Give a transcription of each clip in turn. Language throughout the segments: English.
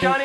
Johnny.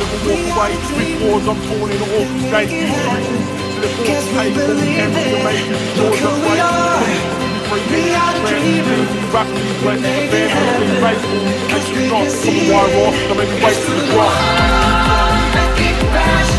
and we walk away with wars I'm torn in all night to the fourth state all the empty remains doors are we are. Dreamers. Rapidly blessed, bare feet grateful, and you not from the wire off, so maybe wait for the drop. Make it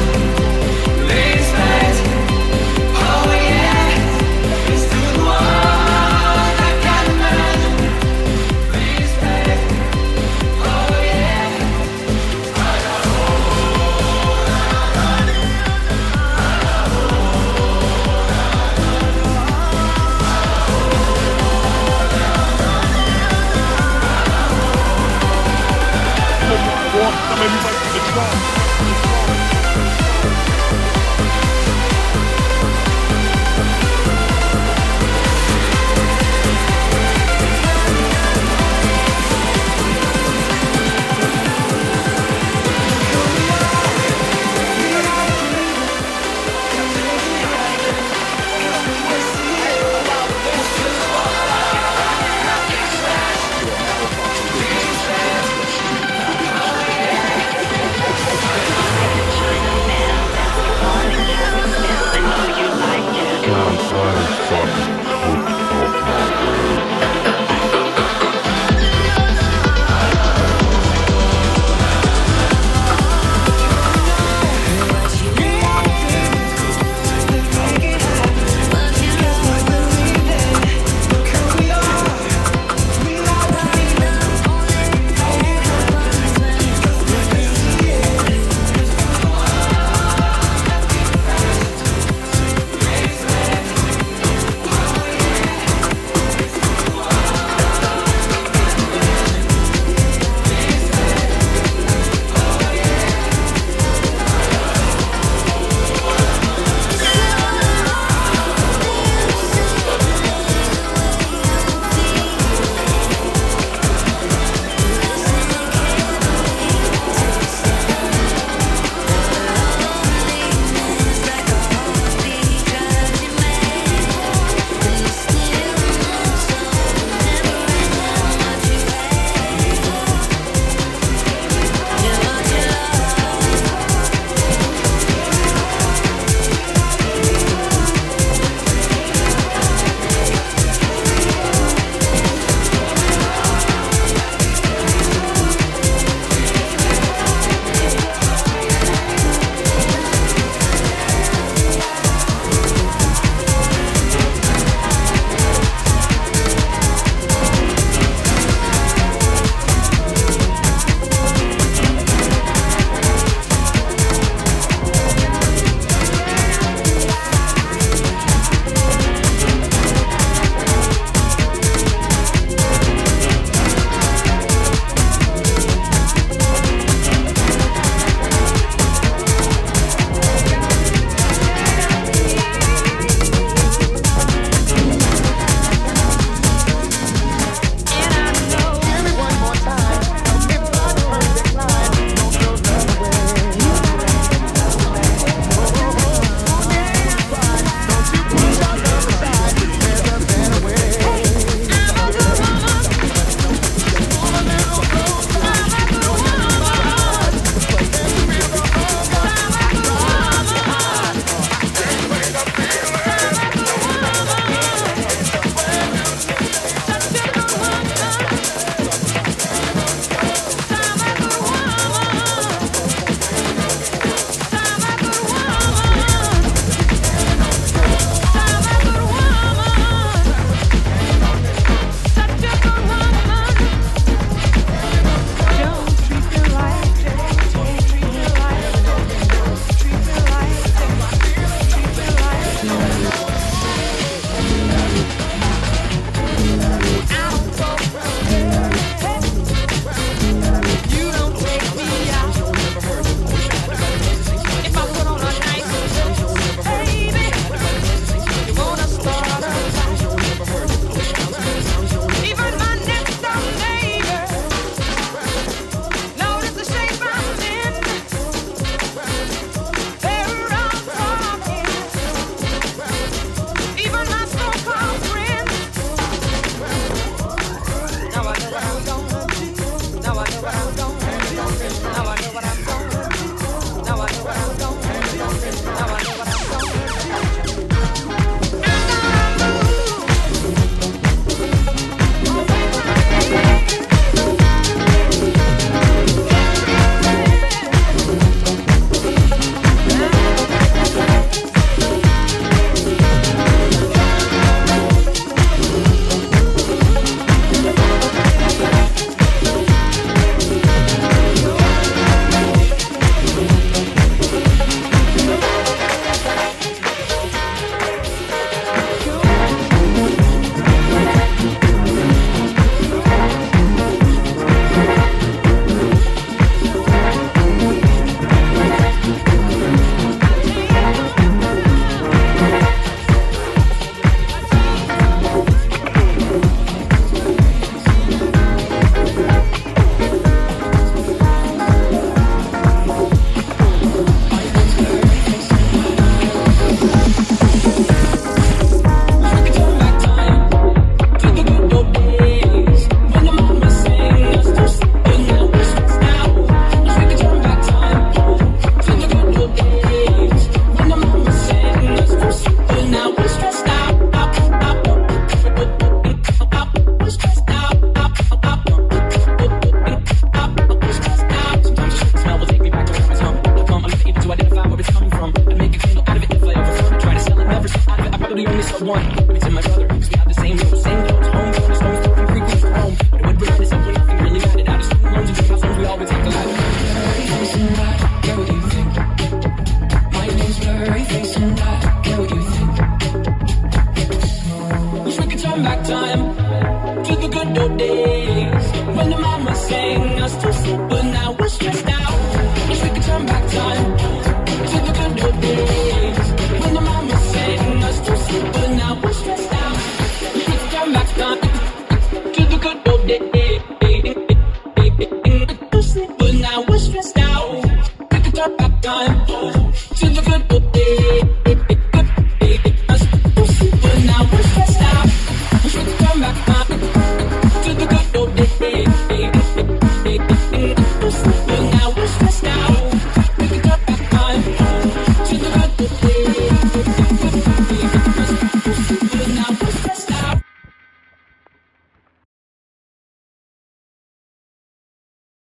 That I'm home. To the good.